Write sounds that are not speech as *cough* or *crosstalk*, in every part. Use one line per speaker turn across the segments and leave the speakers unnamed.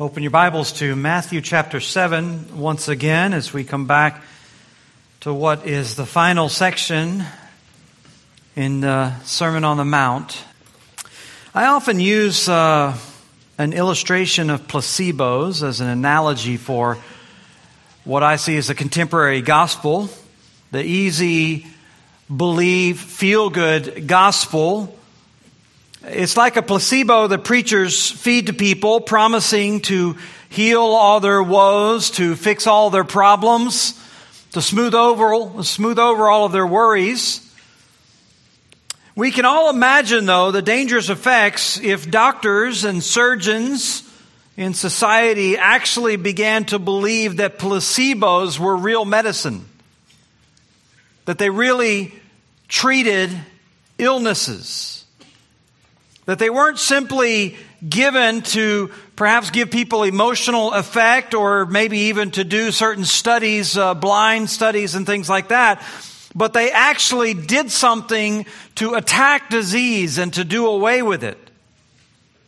Open your Bibles to Matthew chapter 7 once again as we come back to what is the final section in the Sermon on the Mount. I often use uh, an illustration of placebos as an analogy for what I see as the contemporary gospel, the easy, believe, feel good gospel it's like a placebo that preachers feed to people, promising to heal all their woes, to fix all their problems, to smooth over, smooth over all of their worries. We can all imagine, though, the dangerous effects if doctors and surgeons in society actually began to believe that placebos were real medicine, that they really treated illnesses. That they weren't simply given to perhaps give people emotional effect or maybe even to do certain studies, uh, blind studies and things like that. But they actually did something to attack disease and to do away with it.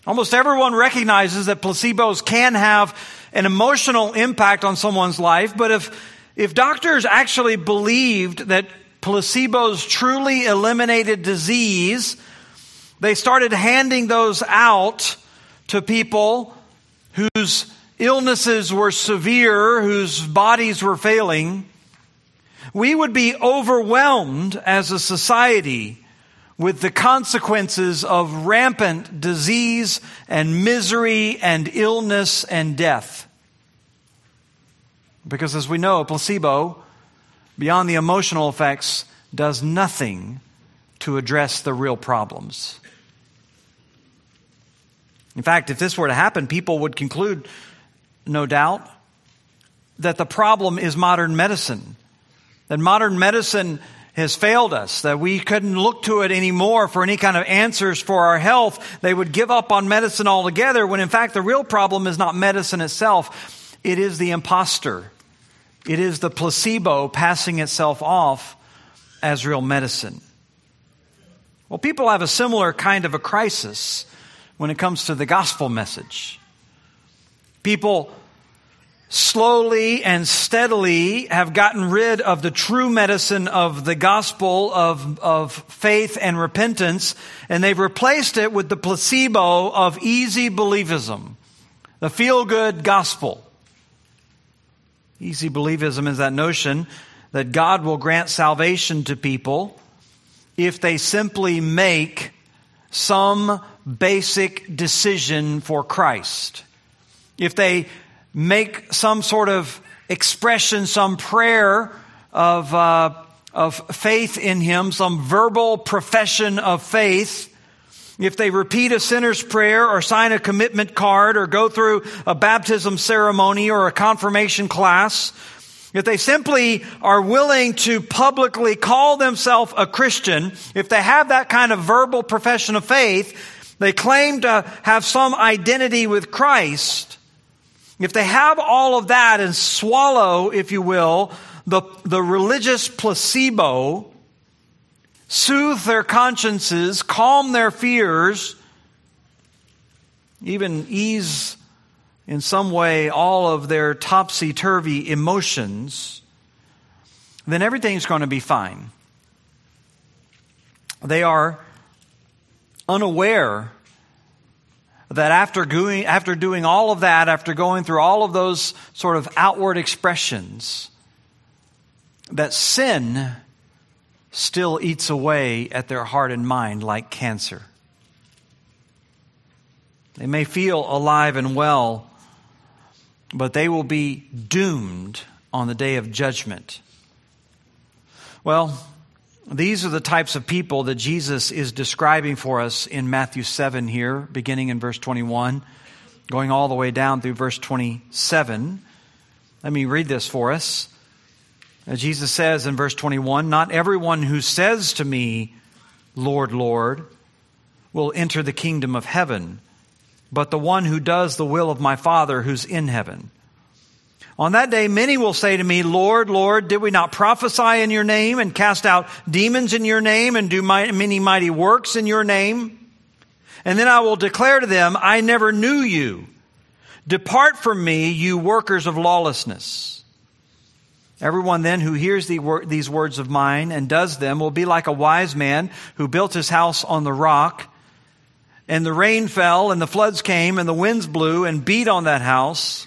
Almost everyone recognizes that placebos can have an emotional impact on someone's life, but if, if doctors actually believed that placebos truly eliminated disease, they started handing those out to people whose illnesses were severe, whose bodies were failing. We would be overwhelmed as a society with the consequences of rampant disease and misery and illness and death. Because as we know, a placebo, beyond the emotional effects, does nothing to address the real problems. In fact, if this were to happen, people would conclude, no doubt, that the problem is modern medicine. That modern medicine has failed us, that we couldn't look to it anymore for any kind of answers for our health. They would give up on medicine altogether when in fact the real problem is not medicine itself. It is the impostor. It is the placebo passing itself off as real medicine. Well, people have a similar kind of a crisis when it comes to the gospel message. People slowly and steadily have gotten rid of the true medicine of the gospel of, of faith and repentance, and they've replaced it with the placebo of easy believism, the feel good gospel. Easy believism is that notion that God will grant salvation to people if they simply make some basic decision for Christ. If they make some sort of expression, some prayer of, uh, of faith in Him, some verbal profession of faith, if they repeat a sinner's prayer or sign a commitment card or go through a baptism ceremony or a confirmation class, if they simply are willing to publicly call themselves a Christian, if they have that kind of verbal profession of faith, they claim to have some identity with Christ. If they have all of that and swallow, if you will, the, the religious placebo, soothe their consciences, calm their fears, even ease in some way all of their topsy turvy emotions, then everything's going to be fine. They are unaware that after doing, after doing all of that, after going through all of those sort of outward expressions, that sin still eats away at their heart and mind like cancer. They may feel alive and well, but they will be doomed on the day of judgment. Well, these are the types of people that Jesus is describing for us in Matthew 7 here, beginning in verse 21, going all the way down through verse 27. Let me read this for us. Jesus says in verse 21 Not everyone who says to me, Lord, Lord, will enter the kingdom of heaven, but the one who does the will of my Father who's in heaven. On that day, many will say to me, Lord, Lord, did we not prophesy in your name and cast out demons in your name and do many mighty works in your name? And then I will declare to them, I never knew you. Depart from me, you workers of lawlessness. Everyone then who hears the, these words of mine and does them will be like a wise man who built his house on the rock. And the rain fell, and the floods came, and the winds blew and beat on that house.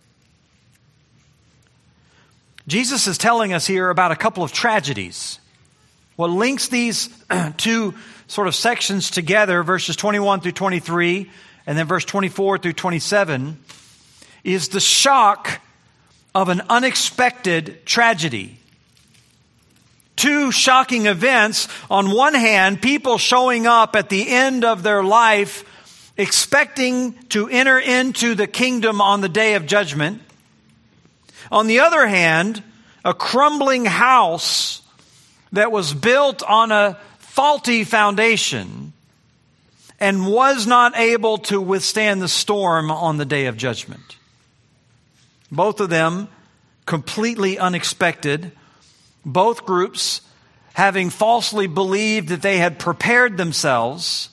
Jesus is telling us here about a couple of tragedies. What links these *clears throat* two sort of sections together, verses 21 through 23, and then verse 24 through 27, is the shock of an unexpected tragedy. Two shocking events. On one hand, people showing up at the end of their life expecting to enter into the kingdom on the day of judgment. On the other hand, a crumbling house that was built on a faulty foundation and was not able to withstand the storm on the day of judgment. Both of them completely unexpected. Both groups having falsely believed that they had prepared themselves,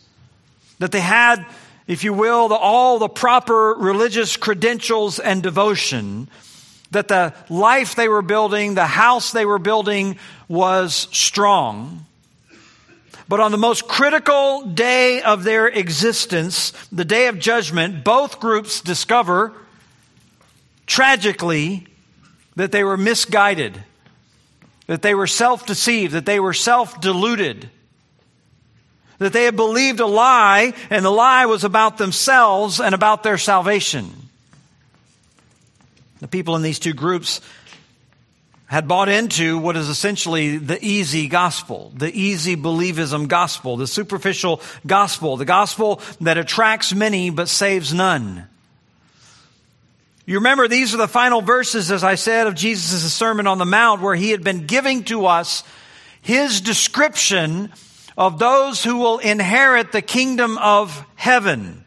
that they had, if you will, the, all the proper religious credentials and devotion, that the life they were building, the house they were building was strong. But on the most critical day of their existence, the day of judgment, both groups discover tragically that they were misguided, that they were self deceived, that they were self deluded, that they had believed a lie, and the lie was about themselves and about their salvation. The people in these two groups had bought into what is essentially the easy gospel, the easy believism gospel, the superficial gospel, the gospel that attracts many but saves none. You remember these are the final verses, as I said, of Jesus' Sermon on the Mount, where he had been giving to us his description of those who will inherit the kingdom of heaven.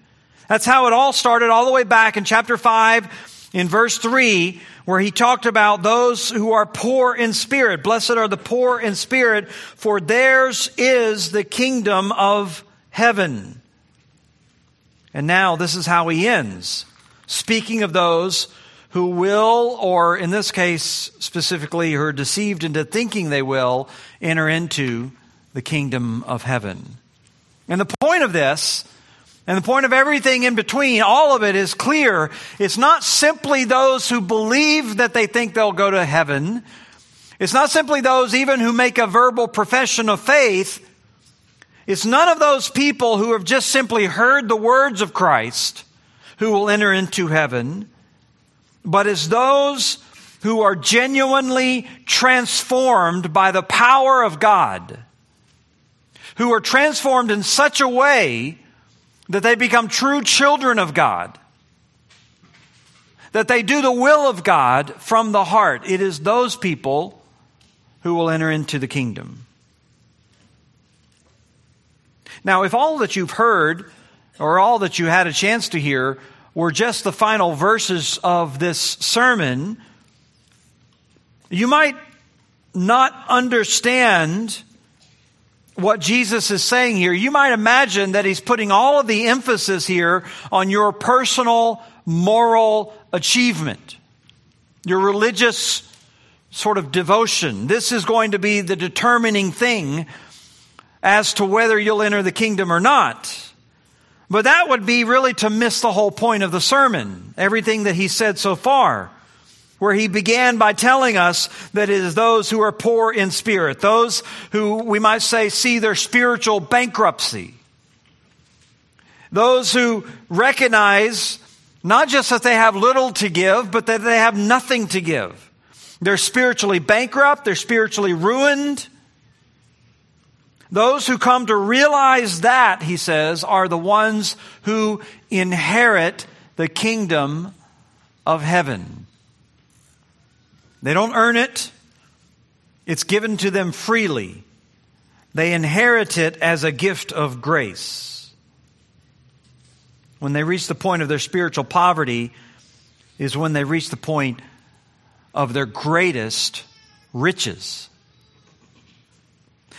That's how it all started, all the way back in chapter 5, in verse 3, where he talked about those who are poor in spirit. Blessed are the poor in spirit, for theirs is the kingdom of heaven. And now this is how he ends speaking of those who will, or in this case specifically, who are deceived into thinking they will, enter into the kingdom of heaven. And the point of this, and the point of everything in between, all of it is clear. It's not simply those who believe that they think they'll go to heaven. It's not simply those even who make a verbal profession of faith. It's none of those people who have just simply heard the words of Christ who will enter into heaven, but as those who are genuinely transformed by the power of God, who are transformed in such a way that they become true children of God, that they do the will of God from the heart. It is those people who will enter into the kingdom. Now, if all that you've heard or all that you had a chance to hear were just the final verses of this sermon, you might not understand what Jesus is saying here. You might imagine that he's putting all of the emphasis here on your personal moral achievement, your religious sort of devotion. This is going to be the determining thing as to whether you'll enter the kingdom or not. But that would be really to miss the whole point of the sermon, everything that he said so far, where he began by telling us that it is those who are poor in spirit, those who we might say see their spiritual bankruptcy, those who recognize not just that they have little to give, but that they have nothing to give. They're spiritually bankrupt, they're spiritually ruined, those who come to realize that, he says, are the ones who inherit the kingdom of heaven. They don't earn it. It's given to them freely. They inherit it as a gift of grace. When they reach the point of their spiritual poverty, is when they reach the point of their greatest riches.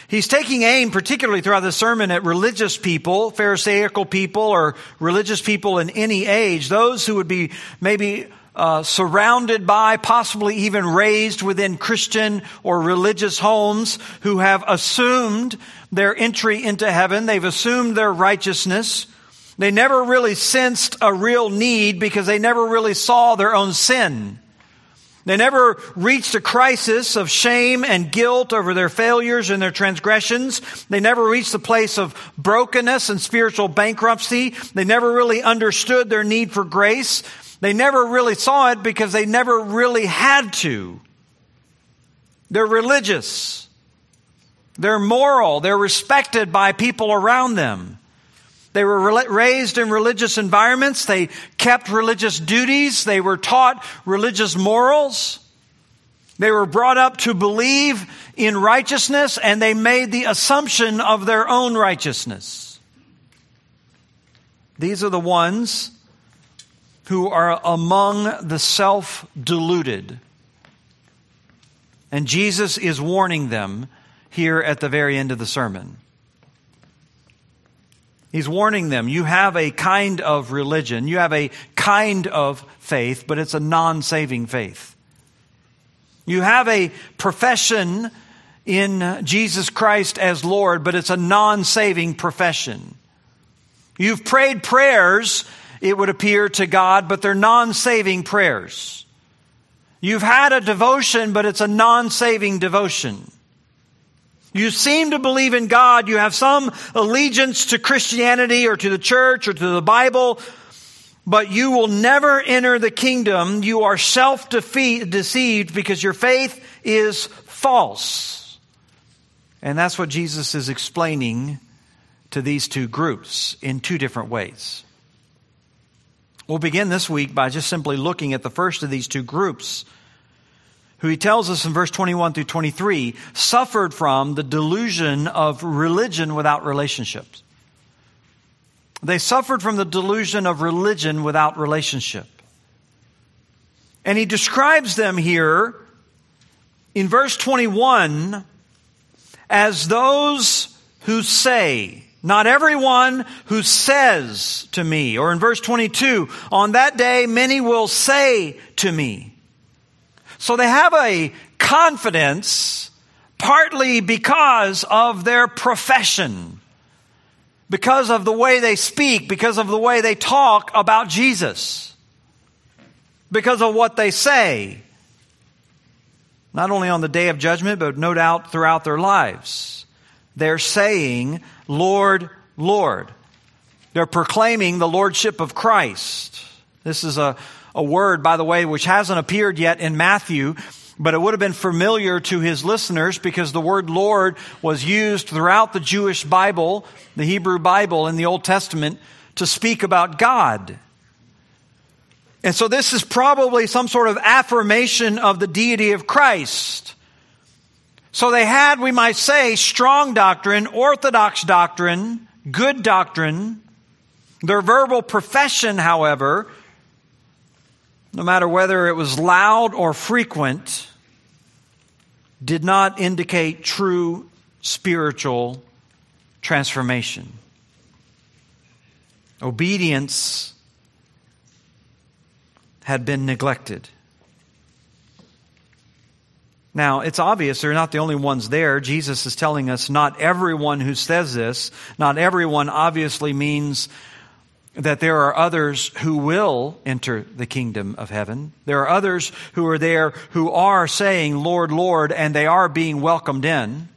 He's taking aim, particularly throughout the sermon, at religious people, Pharisaical people, or religious people in any age, those who would be maybe uh, surrounded by, possibly even raised within Christian or religious homes, who have assumed their entry into heaven. They've assumed their righteousness. They never really sensed a real need because they never really saw their own sin. They never reached a crisis of shame and guilt over their failures and their transgressions. They never reached a place of brokenness and spiritual bankruptcy. They never really understood their need for grace. They never really saw it because they never really had to. They're religious. They're moral. They're respected by people around them. They were raised in religious environments. They kept religious duties. They were taught religious morals. They were brought up to believe in righteousness and they made the assumption of their own righteousness. These are the ones who are among the self deluded. And Jesus is warning them here at the very end of the sermon. He's warning them you have a kind of religion, you have a kind of faith, but it's a non saving faith. You have a profession in Jesus Christ as Lord, but it's a non saving profession. You've prayed prayers, it would appear to God, but they're non saving prayers. You've had a devotion, but it's a non saving devotion. You seem to believe in God. You have some allegiance to Christianity or to the church or to the Bible, but you will never enter the kingdom. You are self deceived because your faith is false. And that's what Jesus is explaining to these two groups in two different ways. We'll begin this week by just simply looking at the first of these two groups who he tells us in verse 21 through 23 suffered from the delusion of religion without relationships. They suffered from the delusion of religion without relationship. And he describes them here in verse 21 as those who say, not everyone who says to me, or in verse 22, on that day many will say to me. So they have a confidence partly because of their profession, because of the way they speak, because of the way they talk about Jesus, because of what they say. Not only on the day of judgment, but no doubt throughout their lives. They're saying, Lord, Lord. They're proclaiming the Lordship of Christ. This is a a word, by the way, which hasn't appeared yet in Matthew, but it would have been familiar to his listeners because the word Lord was used throughout the Jewish Bible, the Hebrew Bible in the Old Testament, to speak about God. And so this is probably some sort of affirmation of the deity of Christ. So they had, we might say, strong doctrine, orthodox doctrine, good doctrine. Their verbal profession, however, no matter whether it was loud or frequent, did not indicate true spiritual transformation. Obedience had been neglected. Now, it's obvious they're not the only ones there. Jesus is telling us not everyone who says this, not everyone obviously means that there are others who will enter the kingdom of heaven. There are others who are there who are saying, Lord, Lord, and they are being welcomed in.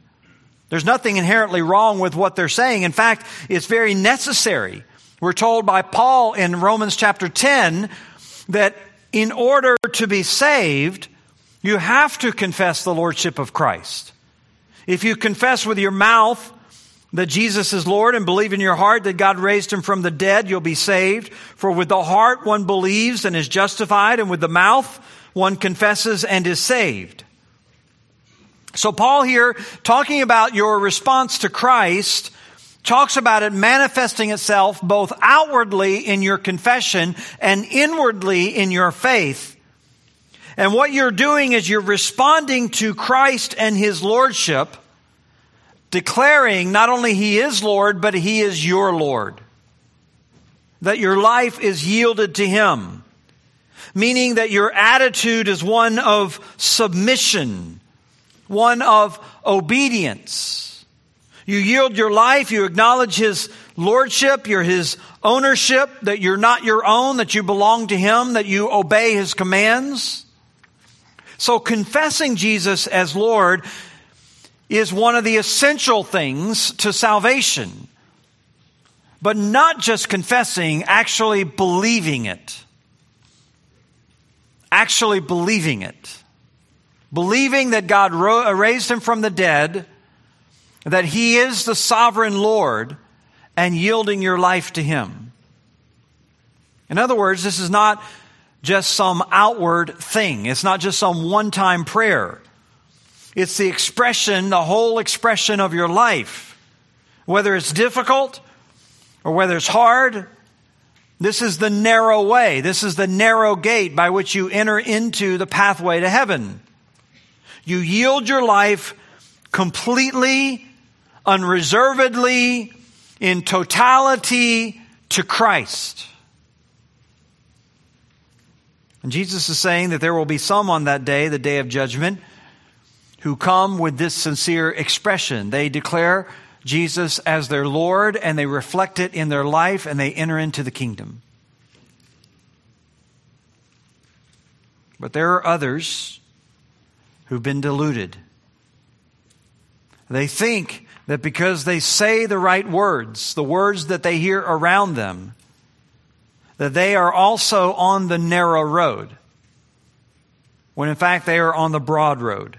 There's nothing inherently wrong with what they're saying. In fact, it's very necessary. We're told by Paul in Romans chapter 10 that in order to be saved, you have to confess the Lordship of Christ. If you confess with your mouth that Jesus is Lord and believe in your heart that God raised him from the dead, you'll be saved. For with the heart one believes and is justified, and with the mouth one confesses and is saved. So, Paul here, talking about your response to Christ, talks about it manifesting itself both outwardly in your confession and inwardly in your faith. And what you're doing is you're responding to Christ and His Lordship, declaring not only He is Lord, but He is your Lord. That your life is yielded to Him. Meaning that your attitude is one of submission, one of obedience. You yield your life, you acknowledge His lordship, you're His ownership, that you're not your own, that you belong to Him, that you obey His commands. So confessing Jesus as Lord is one of the essential things to salvation. But not just confessing, actually believing it. Actually believing it. Believing that God uh, raised him from the dead, that he is the sovereign Lord, and yielding your life to him. In other words, this is not just some outward thing. It's not just some one time prayer. It's the expression, the whole expression of your life. Whether it's difficult or whether it's hard, this is the narrow way. This is the narrow gate by which you enter into the pathway to heaven. You yield your life completely, unreservedly, in totality to Christ. And Jesus is saying that there will be some on that day, the day of judgment, who come with this sincere expression. They declare Jesus as their Lord and they reflect it in their life and they enter into the kingdom. But there are others who've been deluded. They think that because they say the right words, the words that they hear around them, that they are also on the narrow road, when in fact they are on the broad road.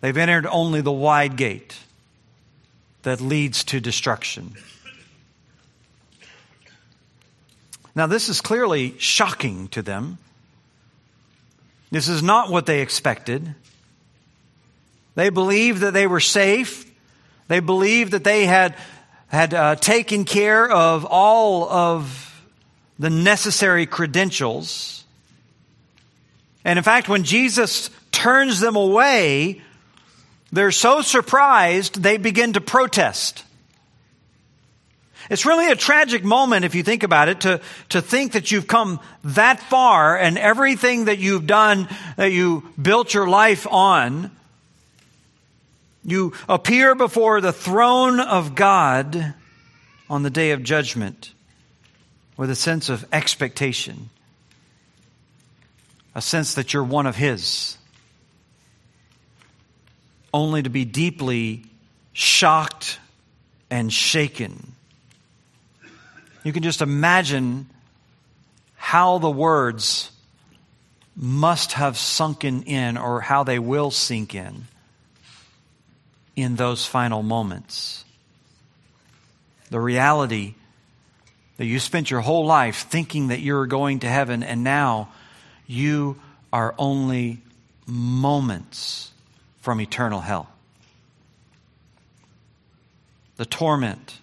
They've entered only the wide gate that leads to destruction. Now, this is clearly shocking to them. This is not what they expected. They believed that they were safe. They believed that they had, had uh, taken care of all of the necessary credentials. And in fact, when Jesus turns them away, they're so surprised they begin to protest. It's really a tragic moment if you think about it to, to think that you've come that far and everything that you've done, that you built your life on, you appear before the throne of God on the day of judgment with a sense of expectation, a sense that you're one of His, only to be deeply shocked and shaken. You can just imagine how the words must have sunken in or how they will sink in in those final moments. The reality that you spent your whole life thinking that you were going to heaven, and now you are only moments from eternal hell. The torment.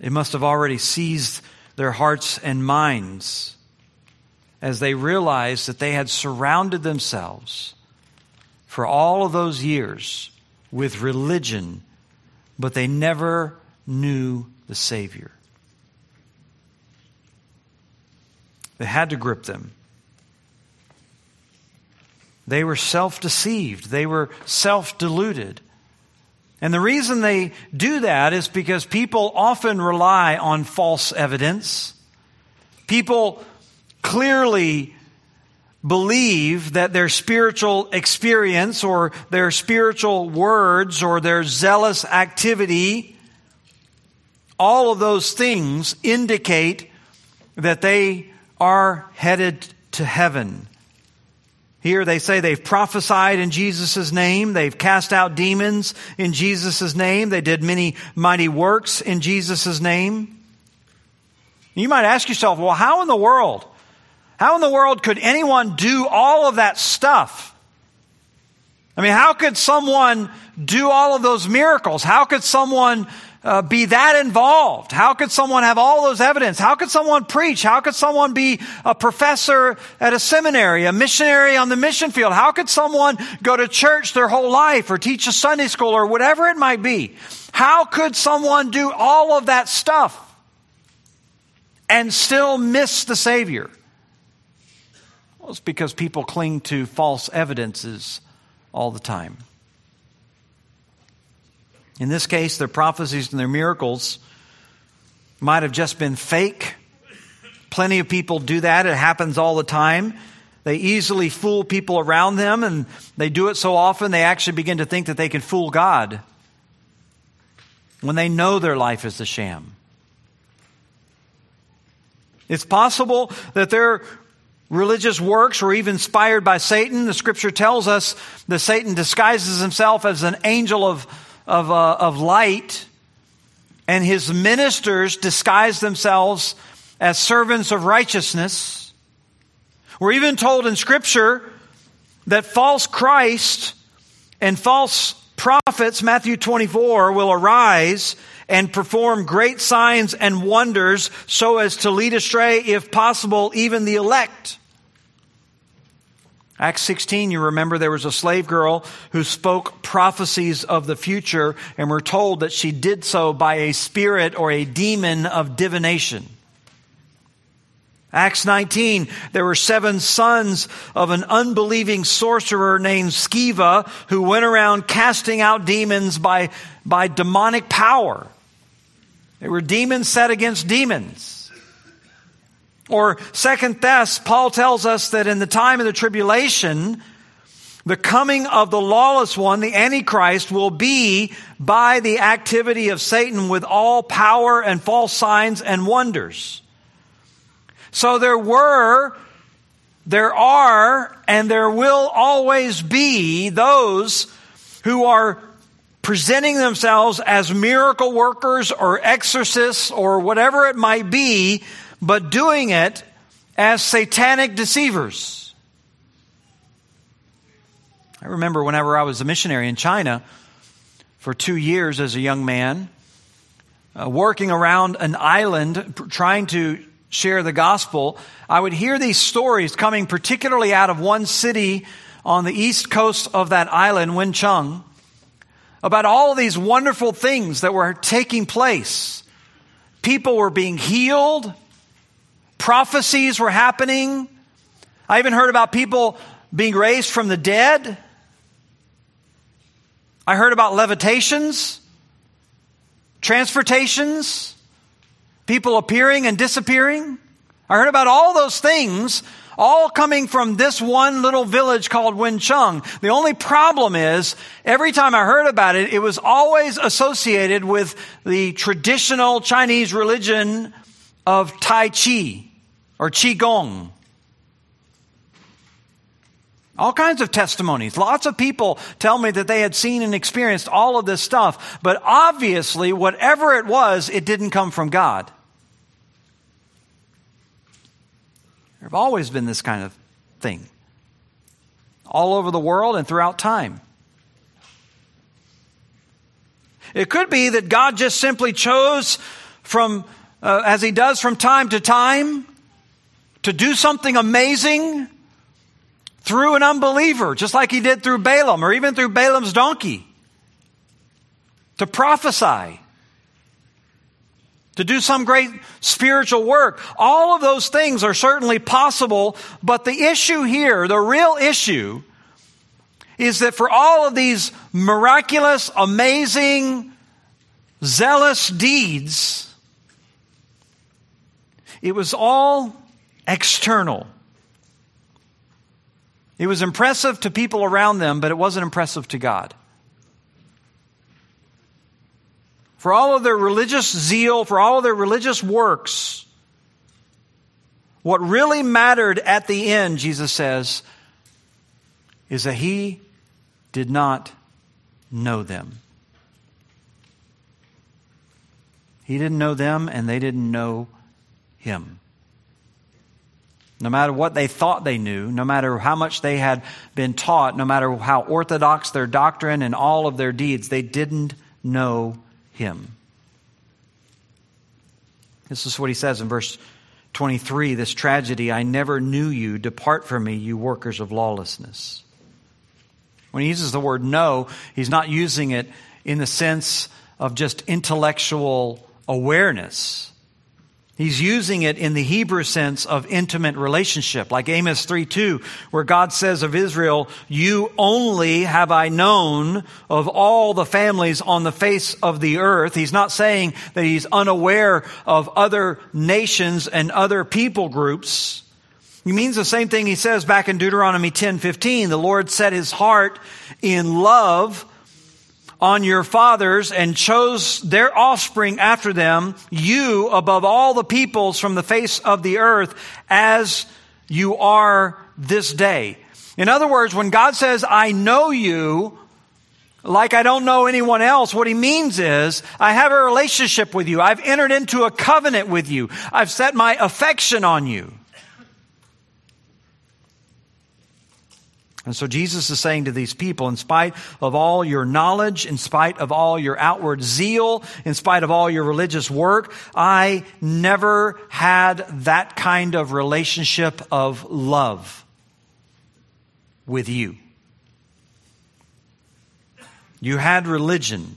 It must have already seized their hearts and minds as they realized that they had surrounded themselves for all of those years with religion, but they never knew the Savior. They had to grip them. They were self deceived, they were self deluded. And the reason they do that is because people often rely on false evidence. People clearly believe that their spiritual experience or their spiritual words or their zealous activity, all of those things indicate that they are headed to heaven. Here they say they've prophesied in Jesus' name. They've cast out demons in Jesus' name. They did many mighty works in Jesus' name. You might ask yourself, well, how in the world? How in the world could anyone do all of that stuff? I mean, how could someone do all of those miracles? How could someone uh, be that involved? How could someone have all those evidence? How could someone preach? How could someone be a professor at a seminary, a missionary on the mission field? How could someone go to church their whole life or teach a Sunday school or whatever it might be? How could someone do all of that stuff and still miss the Savior? Well, it's because people cling to false evidences all the time. In this case, their prophecies and their miracles might have just been fake. Plenty of people do that. It happens all the time. They easily fool people around them, and they do it so often they actually begin to think that they can fool God when they know their life is a sham. It's possible that their religious works were even inspired by Satan. The scripture tells us that Satan disguises himself as an angel of, of, uh, of light, and his ministers disguise themselves as servants of righteousness. We're even told in scripture that false Christ and false prophets, Matthew 24, will arise and perform great signs and wonders so as to lead astray, if possible, even the elect. Acts 16, you remember there was a slave girl who spoke prophecies of the future, and we're told that she did so by a spirit or a demon of divination. Acts 19, there were seven sons of an unbelieving sorcerer named Sceva who went around casting out demons by, by demonic power. They were demons set against demons. Or second Thess, Paul tells us that in the time of the tribulation, the coming of the lawless one, the Antichrist, will be by the activity of Satan with all power and false signs and wonders. So there were, there are, and there will always be those who are presenting themselves as miracle workers or exorcists or whatever it might be, but doing it as satanic deceivers. I remember whenever I was a missionary in China for two years as a young man, uh, working around an island trying to share the gospel, I would hear these stories coming particularly out of one city on the east coast of that island, Wenchang about all these wonderful things that were taking place. People were being healed, prophecies were happening. I even heard about people being raised from the dead. I heard about levitations, transportations, people appearing and disappearing. I heard about all those things all coming from this one little village called Wenchang. The only problem is, every time I heard about it, it was always associated with the traditional Chinese religion of Tai Chi or Qigong. All kinds of testimonies. Lots of people tell me that they had seen and experienced all of this stuff, but obviously, whatever it was, it didn't come from God. There have always been this kind of thing, all over the world and throughout time. It could be that God just simply chose from, uh, as He does from time to time, to do something amazing through an unbeliever, just like He did through Balaam or even through Balaam's donkey, to prophesy to do some great spiritual work. All of those things are certainly possible, but the issue here, the real issue, is that for all of these miraculous, amazing, zealous deeds, it was all external. It was impressive to people around them, but it wasn't impressive to God. for all of their religious zeal, for all of their religious works, what really mattered at the end, Jesus says, is that he did not know them. He didn't know them, and they didn't know him. No matter what they thought they knew, no matter how much they had been taught, no matter how orthodox their doctrine and all of their deeds, they didn't know him. This is what he says in verse 23 this tragedy, I never knew you. Depart from me, you workers of lawlessness. When he uses the word know, he's not using it in the sense of just intellectual awareness. He's using it in the Hebrew sense of intimate relationship, like Amos 3 2, where God says of Israel, You only have I known of all the families on the face of the earth. He's not saying that he's unaware of other nations and other people groups. He means the same thing he says back in Deuteronomy ten fifteen. The Lord set his heart in love on your fathers and chose their offspring after them, you above all the peoples from the face of the earth, as you are this day. In other words, when God says, I know you, like I don't know anyone else, what he means is, I have a relationship with you. I've entered into a covenant with you. I've set my affection on you. And so Jesus is saying to these people, in spite of all your knowledge, in spite of all your outward zeal, in spite of all your religious work, I never had that kind of relationship of love with you. You had religion,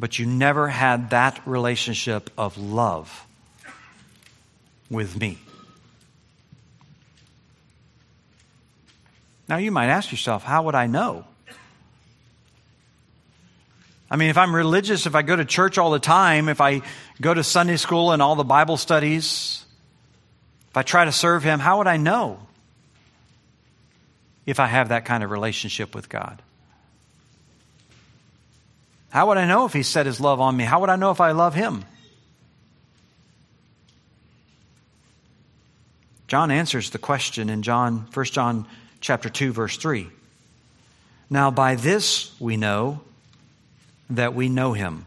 but you never had that relationship of love with me. Now, you might ask yourself, how would I know? I mean, if I'm religious, if I go to church all the time, if I go to Sunday school and all the Bible studies, if I try to serve Him, how would I know if I have that kind of relationship with God? How would I know if He set His love on me? How would I know if I love Him? John answers the question in John, 1 John chapter 2 verse 3. Now by this we know that we know him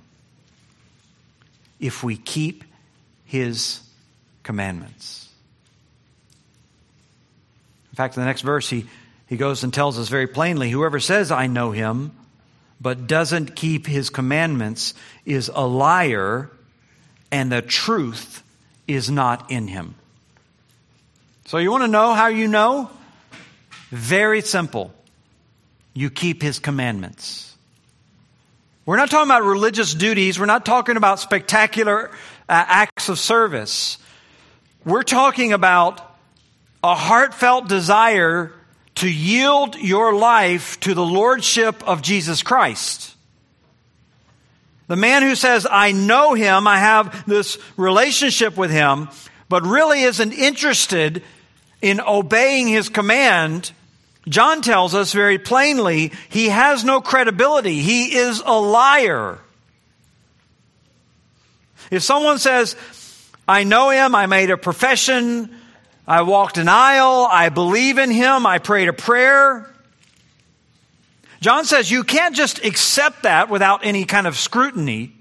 if we keep his commandments. In fact, in the next verse, he, he goes and tells us very plainly whoever says, I know him, but doesn't keep his commandments is a liar, and the truth is not in him. So, you want to know how you know? Very simple. You keep his commandments. We're not talking about religious duties. We're not talking about spectacular uh, acts of service. We're talking about a heartfelt desire to yield your life to the lordship of Jesus Christ. The man who says, I know him, I have this relationship with him, but really isn't interested in obeying his command John tells us very plainly he has no credibility. He is a liar. If someone says, I know him, I made a profession, I walked an aisle, I believe in him, I prayed a prayer. John says you can't just accept that without any kind of scrutiny.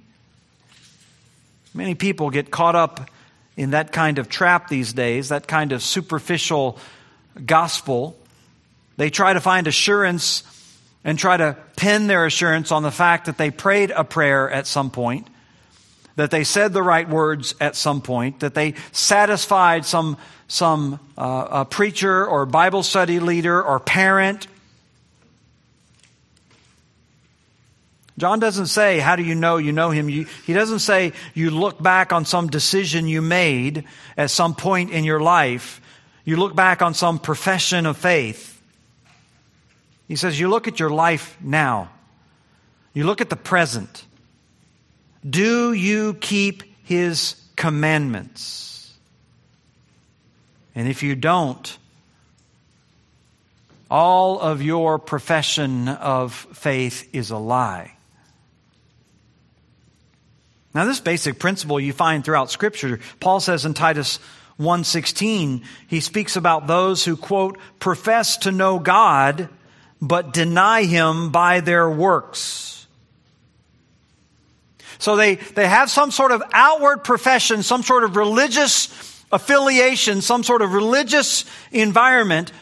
Many people get caught up in that kind of trap these days, that kind of superficial gospel. They try to find assurance and try to pin their assurance on the fact that they prayed a prayer at some point, that they said the right words at some point, that they satisfied some, some uh, preacher or Bible study leader or parent. John doesn't say, How do you know you know him? You, he doesn't say, You look back on some decision you made at some point in your life. You look back on some profession of faith. He says, You look at your life now, you look at the present. Do you keep his commandments? And if you don't, all of your profession of faith is a lie. Now this basic principle you find throughout scripture. Paul says in Titus 1:16, he speaks about those who quote profess to know God but deny him by their works. So they, they have some sort of outward profession, some sort of religious affiliation, some sort of religious environment.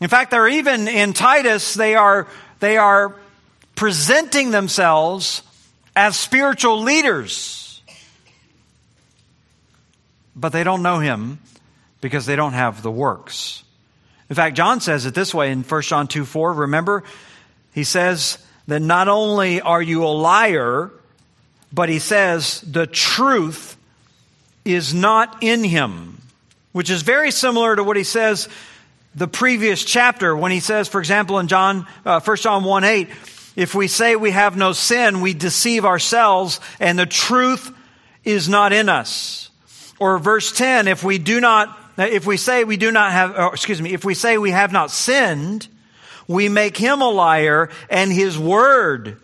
In fact, they're even in Titus, they are, they are presenting themselves as spiritual leaders. But they don't know him because they don't have the works. In fact, John says it this way in 1 John 2 4. Remember, he says that not only are you a liar, but he says the truth is not in him, which is very similar to what he says the previous chapter when he says, for example, in John, uh, 1 John 1 8, if we say we have no sin, we deceive ourselves and the truth is not in us. Or verse 10, if we do not, if we say we do not have, oh, excuse me, if we say we have not sinned, we make him a liar and his word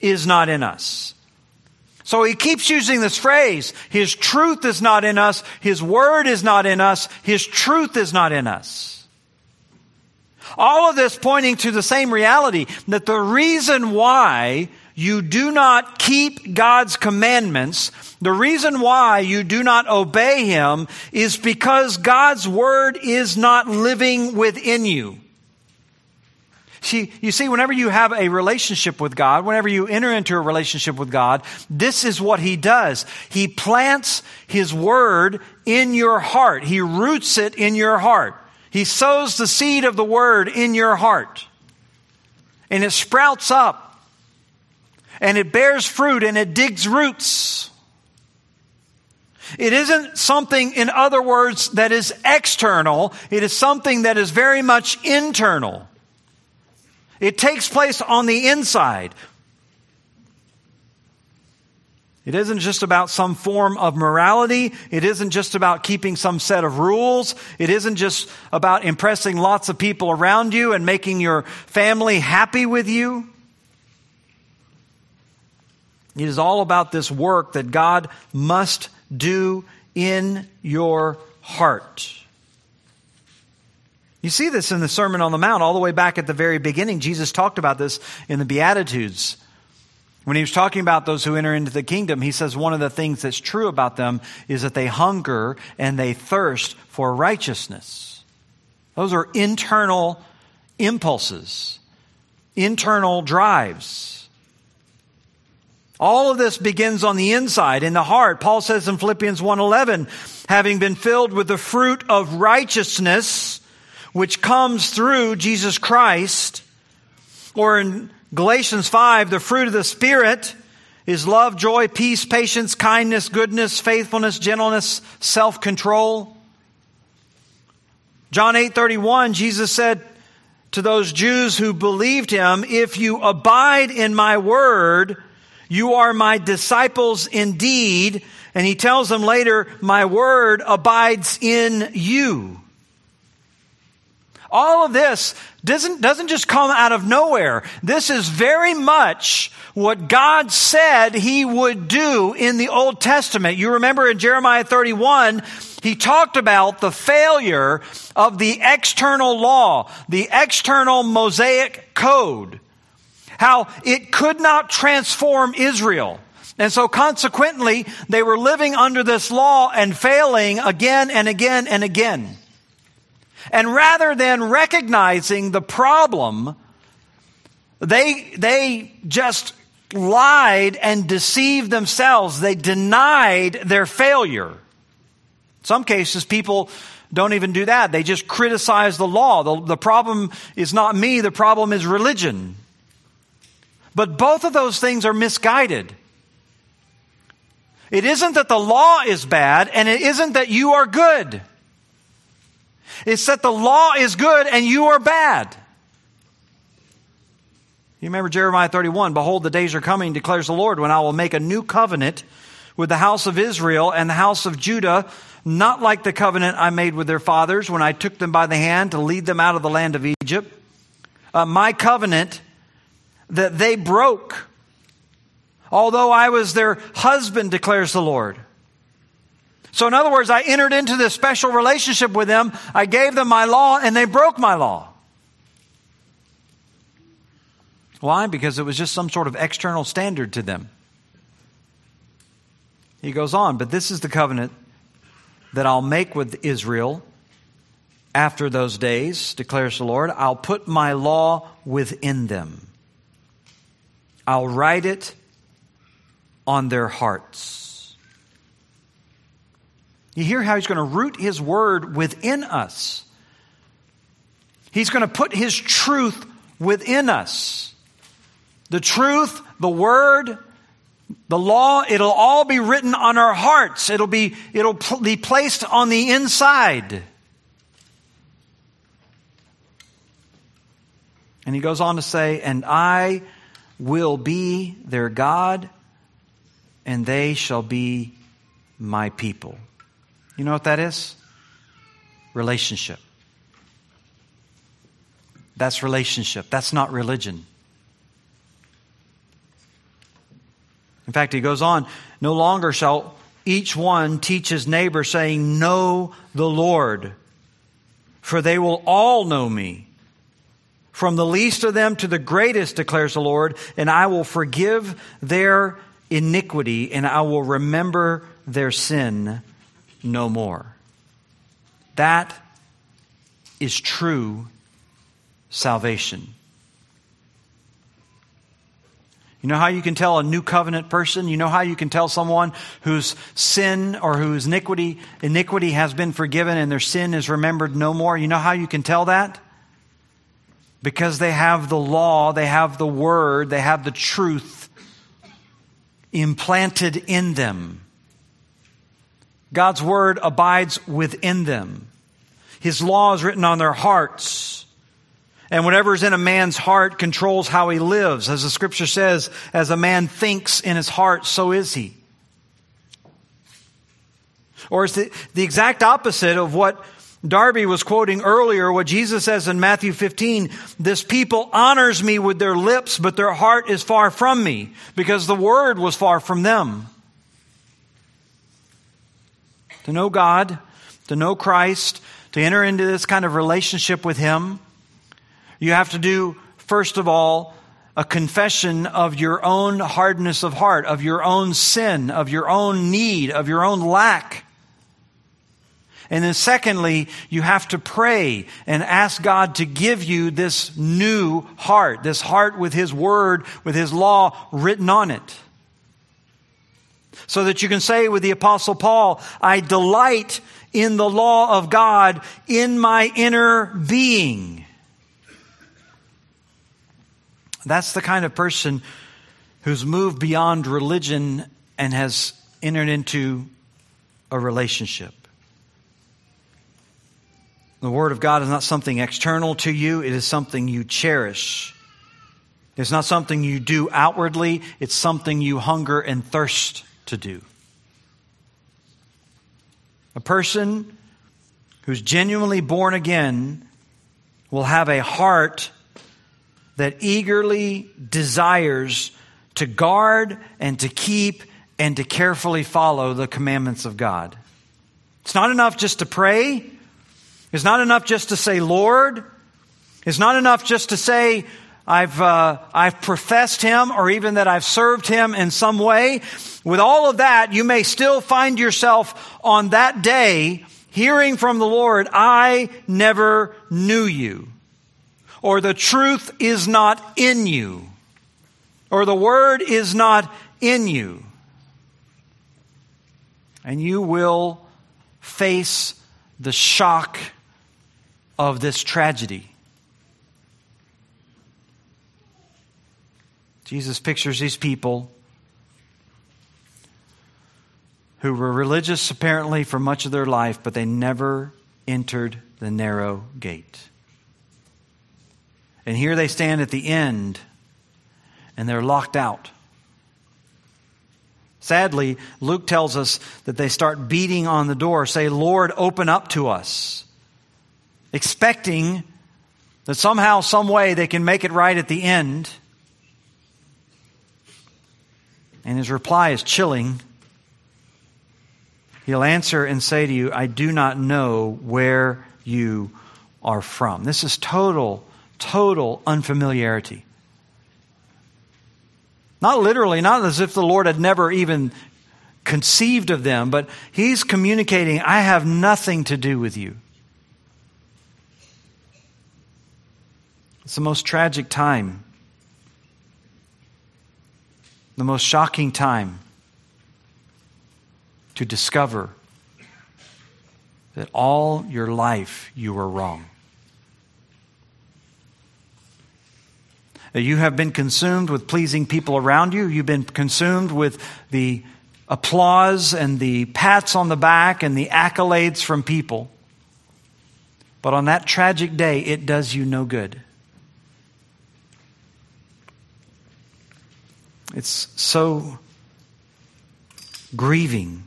is not in us. So he keeps using this phrase, his truth is not in us, his word is not in us, his truth is not in us. All of this pointing to the same reality that the reason why you do not keep God's commandments, the reason why you do not obey Him is because God's Word is not living within you. See, you see, whenever you have a relationship with God, whenever you enter into a relationship with God, this is what He does. He plants His Word in your heart. He roots it in your heart. He sows the seed of the Word in your heart. And it sprouts up. And it bears fruit and it digs roots. It isn't something, in other words, that is external. It is something that is very much internal. It takes place on the inside. It isn't just about some form of morality. It isn't just about keeping some set of rules. It isn't just about impressing lots of people around you and making your family happy with you. It is all about this work that God must do in your heart. You see this in the Sermon on the Mount all the way back at the very beginning. Jesus talked about this in the Beatitudes. When he was talking about those who enter into the kingdom, he says one of the things that's true about them is that they hunger and they thirst for righteousness. Those are internal impulses, internal drives. All of this begins on the inside, in the heart. Paul says in Philippians 1:11, having been filled with the fruit of righteousness, which comes through Jesus Christ. Or in Galatians 5, the fruit of the Spirit is love, joy, peace, patience, kindness, goodness, faithfulness, gentleness, self-control. John 8:31 Jesus said to those Jews who believed him, if you abide in my word, you are my disciples indeed. And he tells them later, my word abides in you. All of this doesn't, doesn't just come out of nowhere. This is very much what God said he would do in the Old Testament. You remember in Jeremiah 31, he talked about the failure of the external law, the external Mosaic code, how it could not transform Israel. And so consequently, they were living under this law and failing again and again and again. And rather than recognizing the problem, they, they just lied and deceived themselves. They denied their failure. In some cases, people don't even do that. They just criticize the law. The, the problem is not me, the problem is religion. But both of those things are misguided. It isn't that the law is bad, and it isn't that you are good. It's that the law is good and you are bad. You remember Jeremiah 31 Behold, the days are coming, declares the Lord, when I will make a new covenant with the house of Israel and the house of Judah, not like the covenant I made with their fathers when I took them by the hand to lead them out of the land of Egypt. Uh, my covenant that they broke, although I was their husband, declares the Lord. So, in other words, I entered into this special relationship with them. I gave them my law, and they broke my law. Why? Because it was just some sort of external standard to them. He goes on, but this is the covenant that I'll make with Israel after those days, declares the Lord. I'll put my law within them. I'll write it on their hearts. You hear how he's going to root his word within us. He's going to put his truth within us. The truth, the word, the law, it'll all be written on our hearts. It'll be, it'll be placed on the inside. And he goes on to say, And I will be their God, and they shall be my people. You know what that is? Relationship. That's relationship. That's not religion. In fact, he goes on, no longer shall each one teach his neighbor, saying, Know the Lord, for they will all know me. From the least of them to the greatest, declares the Lord, and I will forgive their iniquity, and I will remember their sin no more. That is true salvation. You know how you can tell a new covenant person? You know how you can tell someone whose sin or whose iniquity iniquity has been forgiven and their sin is remembered no more? You know how you can tell that? Because they have the law, they have the word, they have the truth implanted in them. God's word abides within them. His law is written on their hearts. And whatever is in a man's heart controls how he lives. As the scripture says, as a man thinks in his heart, so is he. Or it's the, the exact opposite of what Darby was quoting earlier, what Jesus says in Matthew 15, this people honors me with their lips, but their heart is far from me, because the word was far from them. To know God, to know Christ, to enter into this kind of relationship with Him, you have to do, first of all, a confession of your own hardness of heart, of your own sin, of your own need, of your own lack. And then secondly, you have to pray and ask God to give you this new heart, this heart with His Word, with His law written on it. So that you can say with the Apostle Paul, I delight in the law of God in my inner being. That's the kind of person who's moved beyond religion and has entered into a relationship. The Word of God is not something external to you, it is something you cherish. It's not something you do outwardly, it's something you hunger and thirst to do. A person who's genuinely born again will have a heart that eagerly desires to guard and to keep and to carefully follow the commandments of God. It's not enough just to pray. It's not enough just to say, Lord. It's not enough just to say, I've, uh, I've professed Him or even that I've served Him in some way. With all of that, you may still find yourself on that day hearing from the Lord, I never knew you or the truth is not in you, or the word is not in you. And you will face the shock of this tragedy. Jesus pictures these people who were religious apparently for much of their life, but they never entered the narrow gate. And here they stand at the end and they're locked out. Sadly, Luke tells us that they start beating on the door, say, Lord, open up to us, expecting that somehow, some way they can make it right at the end. And his reply is chilling. He'll answer and say to you, I do not know where you are from. This is total total unfamiliarity. Not literally, not as if the Lord had never even conceived of them, but he's communicating, I have nothing to do with you. It's the most tragic time, the most shocking time to discover that all your life you were wrong. That you have been consumed with pleasing people around you. You've been consumed with the applause and the pats on the back and the accolades from people. But on that tragic day, it does you no good. It's so grieving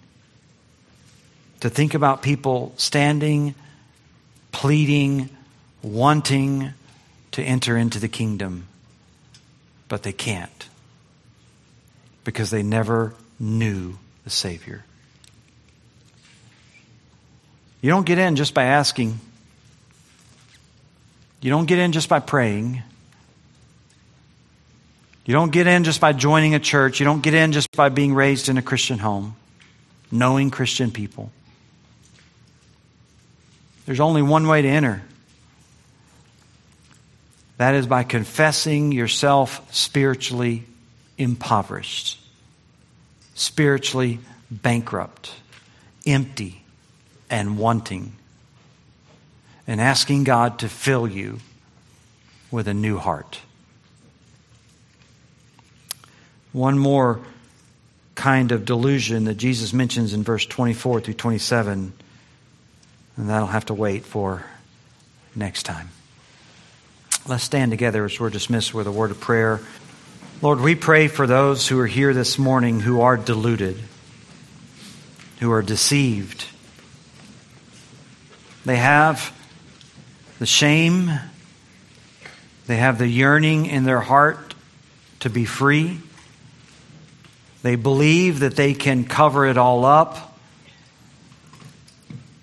to think about people standing, pleading, wanting to enter into the kingdom, but they can't because they never knew the Savior. You don't get in just by asking. You don't get in just by praying. You don't get in just by joining a church. You don't get in just by being raised in a Christian home, knowing Christian people. There's only one way to enter. That is by confessing yourself spiritually impoverished, spiritually bankrupt, empty, and wanting, and asking God to fill you with a new heart. One more kind of delusion that Jesus mentions in verse 24 through 27 and that'll have to wait for next time. Let's stand together as we're dismissed with a word of prayer. Lord, we pray for those who are here this morning who are deluded, who are deceived. They have the shame, they have the yearning in their heart to be free. They believe that they can cover it all up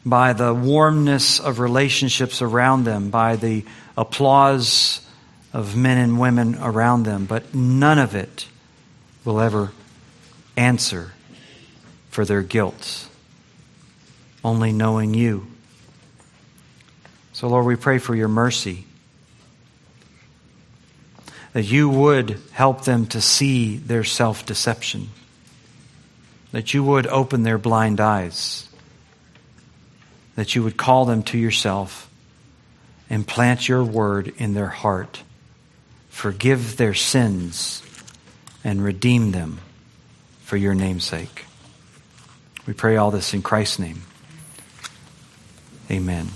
by the warmness of relationships around them, by the applause of men and women around them, but none of it will ever answer for their guilt. Only knowing you. So, Lord, we pray for your mercy. That you would help them to see their self deception. That you would open their blind eyes that you would call them to yourself and plant your word in their heart. Forgive their sins and redeem them for your name's sake. We pray all this in Christ's name. Amen.